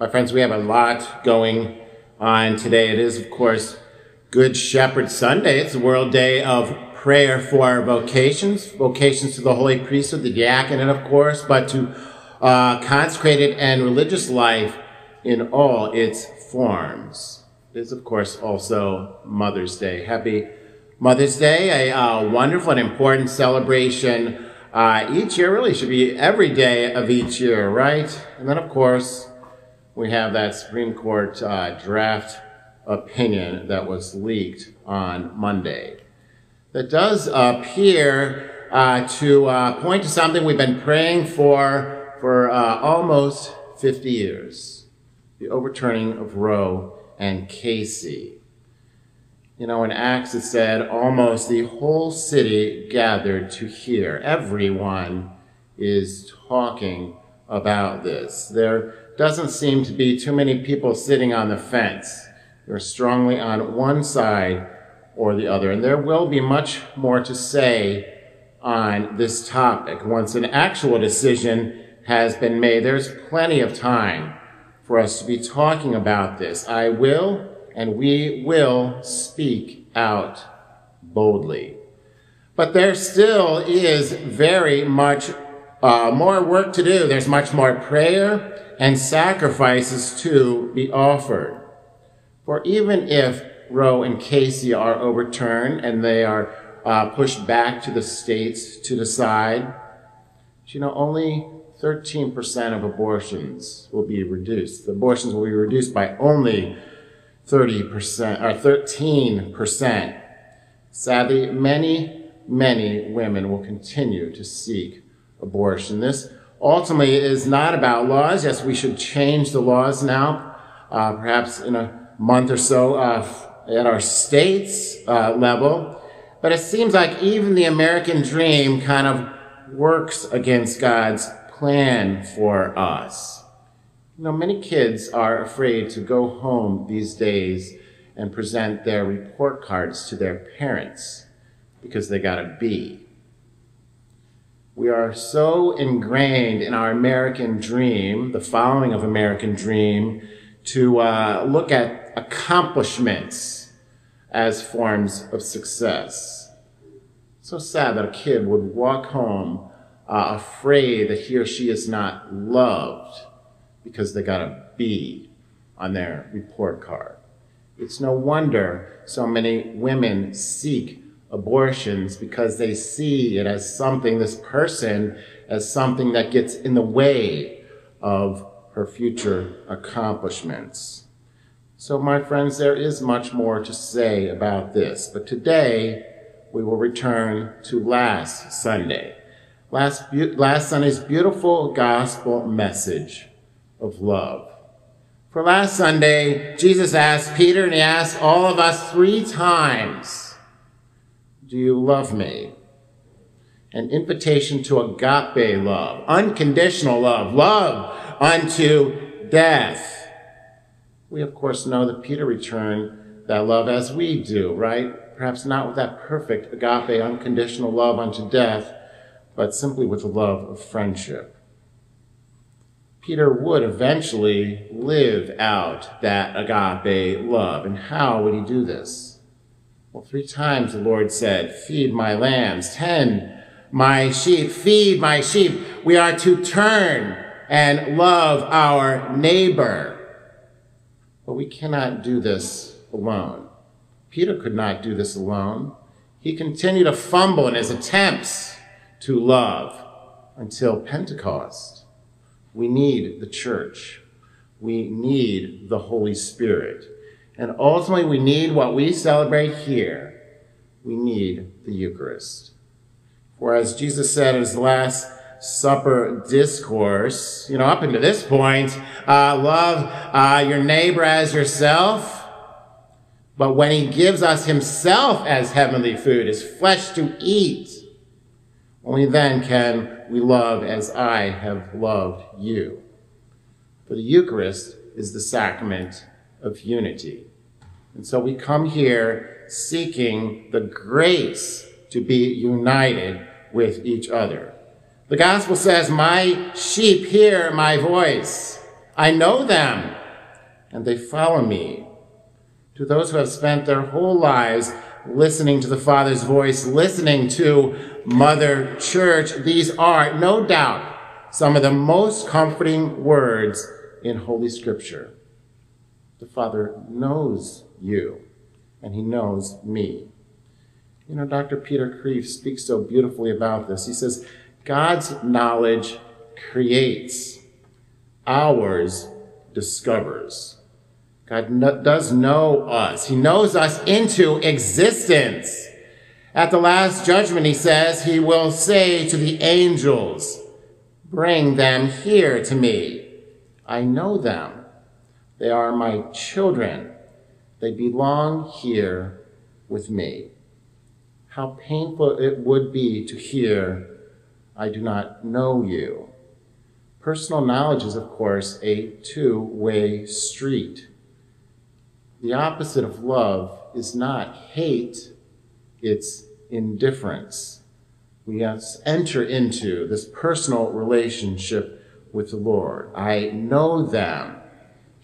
My friends, we have a lot going on today. It is, of course, Good Shepherd Sunday. It's the World Day of Prayer for vocations, vocations to the Holy Priesthood, the diaconate, of course, but to uh, consecrated and religious life in all its forms. It is, of course, also Mother's Day. Happy Mother's Day, a uh, wonderful and important celebration uh, each year, really should be every day of each year, right? And then, of course, we have that Supreme Court uh, draft opinion that was leaked on Monday. That does appear uh, to uh, point to something we've been praying for for uh, almost 50 years the overturning of Roe and Casey. You know, in Acts it said almost the whole city gathered to hear. Everyone is talking about this. There doesn't seem to be too many people sitting on the fence. They're strongly on one side or the other. And there will be much more to say on this topic. Once an actual decision has been made, there's plenty of time for us to be talking about this. I will and we will speak out boldly. But there still is very much uh, more work to do. There's much more prayer and sacrifices to be offered. For even if Roe and Casey are overturned and they are uh, pushed back to the states to decide, you know, only 13% of abortions will be reduced. The abortions will be reduced by only 30% or 13%. Sadly, many, many women will continue to seek abortion. This ultimately is not about laws. Yes, we should change the laws now, uh, perhaps in a month or so uh, at our state's uh, level. But it seems like even the American dream kind of works against God's plan for us. You know, many kids are afraid to go home these days and present their report cards to their parents because they got a B. We are so ingrained in our American dream, the following of American dream, to uh, look at accomplishments as forms of success. So sad that a kid would walk home uh, afraid that he or she is not loved because they got a B on their report card. It's no wonder so many women seek abortions because they see it as something, this person, as something that gets in the way of her future accomplishments. So, my friends, there is much more to say about this, but today we will return to last Sunday. Last, last Sunday's beautiful gospel message of love. For last Sunday, Jesus asked Peter and he asked all of us three times, do you love me? An invitation to agape love, unconditional love, love unto death. We, of course, know that Peter returned that love as we do, right? Perhaps not with that perfect agape, unconditional love unto death, but simply with the love of friendship. Peter would eventually live out that agape love. And how would he do this? Well, three times the Lord said, Feed my lambs. Ten, my sheep. Feed my sheep. We are to turn and love our neighbor. But we cannot do this alone. Peter could not do this alone. He continued to fumble in his attempts to love until Pentecost. We need the church. We need the Holy Spirit. And ultimately, we need what we celebrate here. We need the Eucharist. For as Jesus said in his last supper discourse, you know, up until this point, uh, love uh, your neighbor as yourself. But when he gives us himself as heavenly food, his flesh to eat, only then can we love as I have loved you. For the Eucharist is the sacrament of unity. And so we come here seeking the grace to be united with each other. The gospel says, My sheep hear my voice. I know them, and they follow me. To those who have spent their whole lives listening to the Father's voice, listening to Mother Church, these are, no doubt, some of the most comforting words in Holy Scripture. The Father knows you, and He knows me. You know, Dr. Peter Kreeft speaks so beautifully about this. He says, God's knowledge creates, ours discovers. God does know us. He knows us into existence. At the last judgment, he says, he will say to the angels, bring them here to me. I know them. They are my children. They belong here with me. How painful it would be to hear, I do not know you. Personal knowledge is, of course, a two-way street. The opposite of love is not hate, it's indifference. We enter into this personal relationship with the Lord. I know them.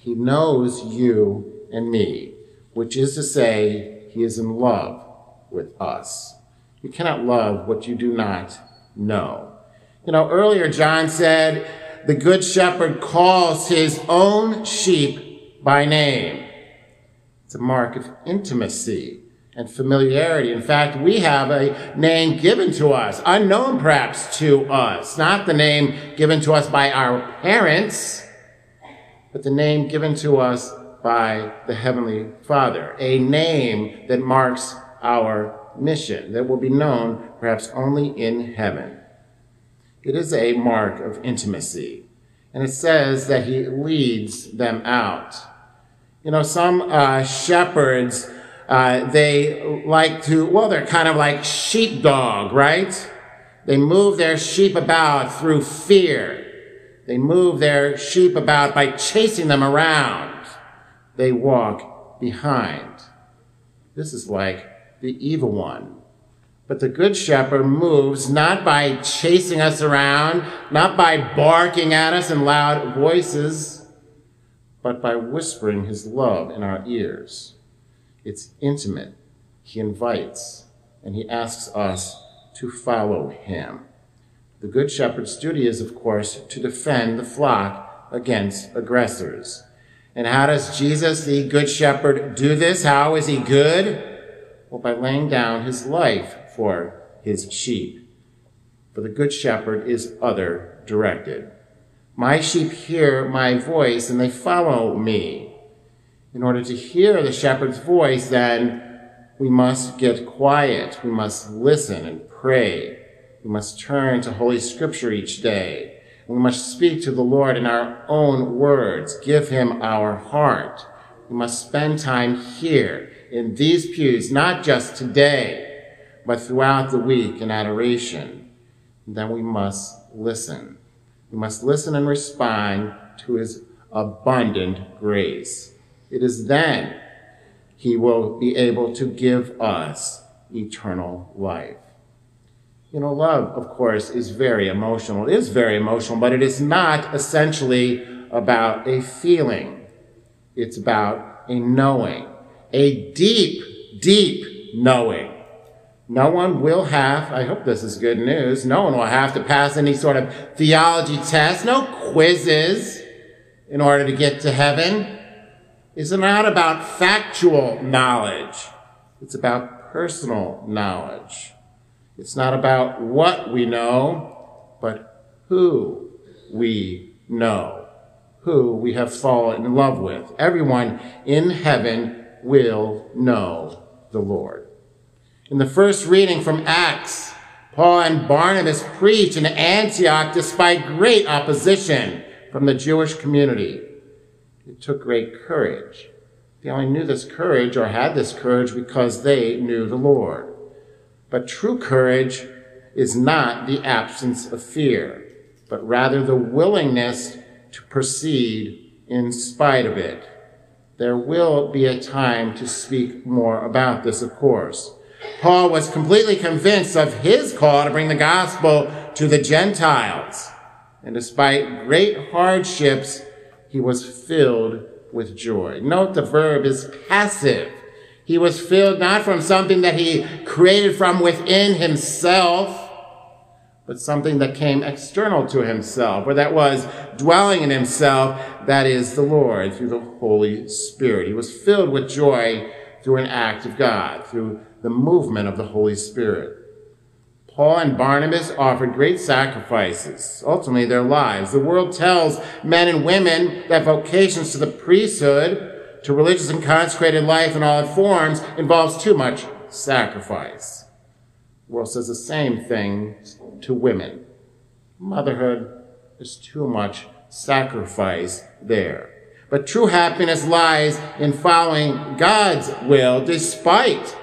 He knows you and me, which is to say, he is in love with us. You cannot love what you do not know. You know, earlier John said, the good shepherd calls his own sheep by name. It's a mark of intimacy and familiarity. In fact, we have a name given to us, unknown perhaps to us, not the name given to us by our parents, but the name given to us by the Heavenly Father, a name that marks our mission, that will be known perhaps only in heaven. It is a mark of intimacy, and it says that He leads them out. You know, some uh, shepherds, uh, they like to, well, they're kind of like sheepdog, right? They move their sheep about through fear. They move their sheep about by chasing them around. They walk behind. This is like the evil one. But the good shepherd moves not by chasing us around, not by barking at us in loud voices, but by whispering his love in our ears. It's intimate. He invites, and he asks us to follow him. The Good Shepherd's duty is, of course, to defend the flock against aggressors. And how does Jesus, the Good Shepherd, do this? How is he good? Well, by laying down his life for his sheep. For the Good Shepherd is other directed. My sheep hear my voice and they follow me. In order to hear the shepherd's voice, then we must get quiet. We must listen and pray. We must turn to Holy Scripture each day. We must speak to the Lord in our own words. Give him our heart. We must spend time here in these pews, not just today, but throughout the week in adoration. And then we must listen. We must listen and respond to his abundant grace. It is then he will be able to give us eternal life. You know, love, of course, is very emotional. It is very emotional, but it is not essentially about a feeling. It's about a knowing, a deep, deep knowing. No one will have, I hope this is good news, no one will have to pass any sort of theology test, no quizzes in order to get to heaven. It's not about factual knowledge. It's about personal knowledge. It's not about what we know, but who we know, who we have fallen in love with. Everyone in heaven will know the Lord. In the first reading from Acts, Paul and Barnabas preach in Antioch despite great opposition from the Jewish community. It took great courage. They only knew this courage or had this courage because they knew the Lord. But true courage is not the absence of fear, but rather the willingness to proceed in spite of it. There will be a time to speak more about this, of course. Paul was completely convinced of his call to bring the gospel to the Gentiles. And despite great hardships, he was filled with joy. Note the verb is passive. He was filled not from something that he created from within himself, but something that came external to himself, or that was dwelling in himself, that is the Lord, through the Holy Spirit. He was filled with joy through an act of God, through the movement of the Holy Spirit. Paul and Barnabas offered great sacrifices, ultimately their lives. The world tells men and women that vocations to the priesthood, to religious and consecrated life in all its forms, involves too much sacrifice. The world says the same thing to women. Motherhood is too much sacrifice there. But true happiness lies in following God's will despite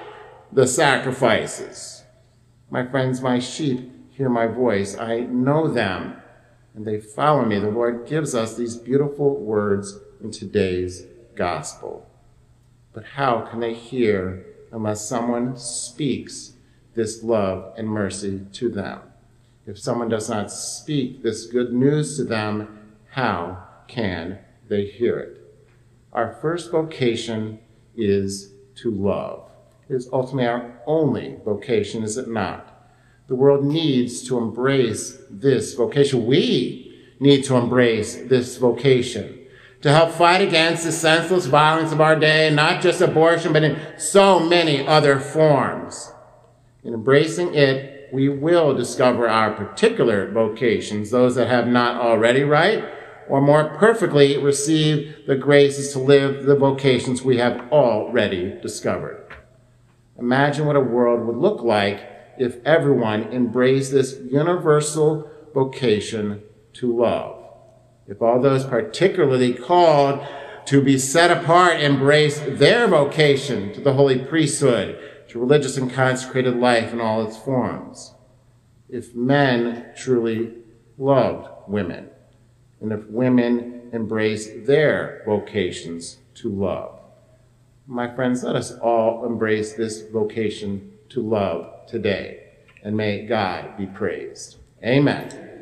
the sacrifices. My friends, my sheep hear my voice. I know them and they follow me. The Lord gives us these beautiful words in today's gospel. But how can they hear unless someone speaks this love and mercy to them? If someone does not speak this good news to them, how can they hear it? Our first vocation is to love is ultimately our only vocation, is it not? The world needs to embrace this vocation. We need to embrace this vocation to help fight against the senseless violence of our day, not just abortion, but in so many other forms. In embracing it, we will discover our particular vocations, those that have not already right, or more perfectly receive the graces to live the vocations we have already discovered. Imagine what a world would look like if everyone embraced this universal vocation to love. If all those particularly called to be set apart embrace their vocation to the holy priesthood, to religious and consecrated life in all its forms. If men truly loved women, and if women embrace their vocations to love. My friends, let us all embrace this vocation to love today. And may God be praised. Amen.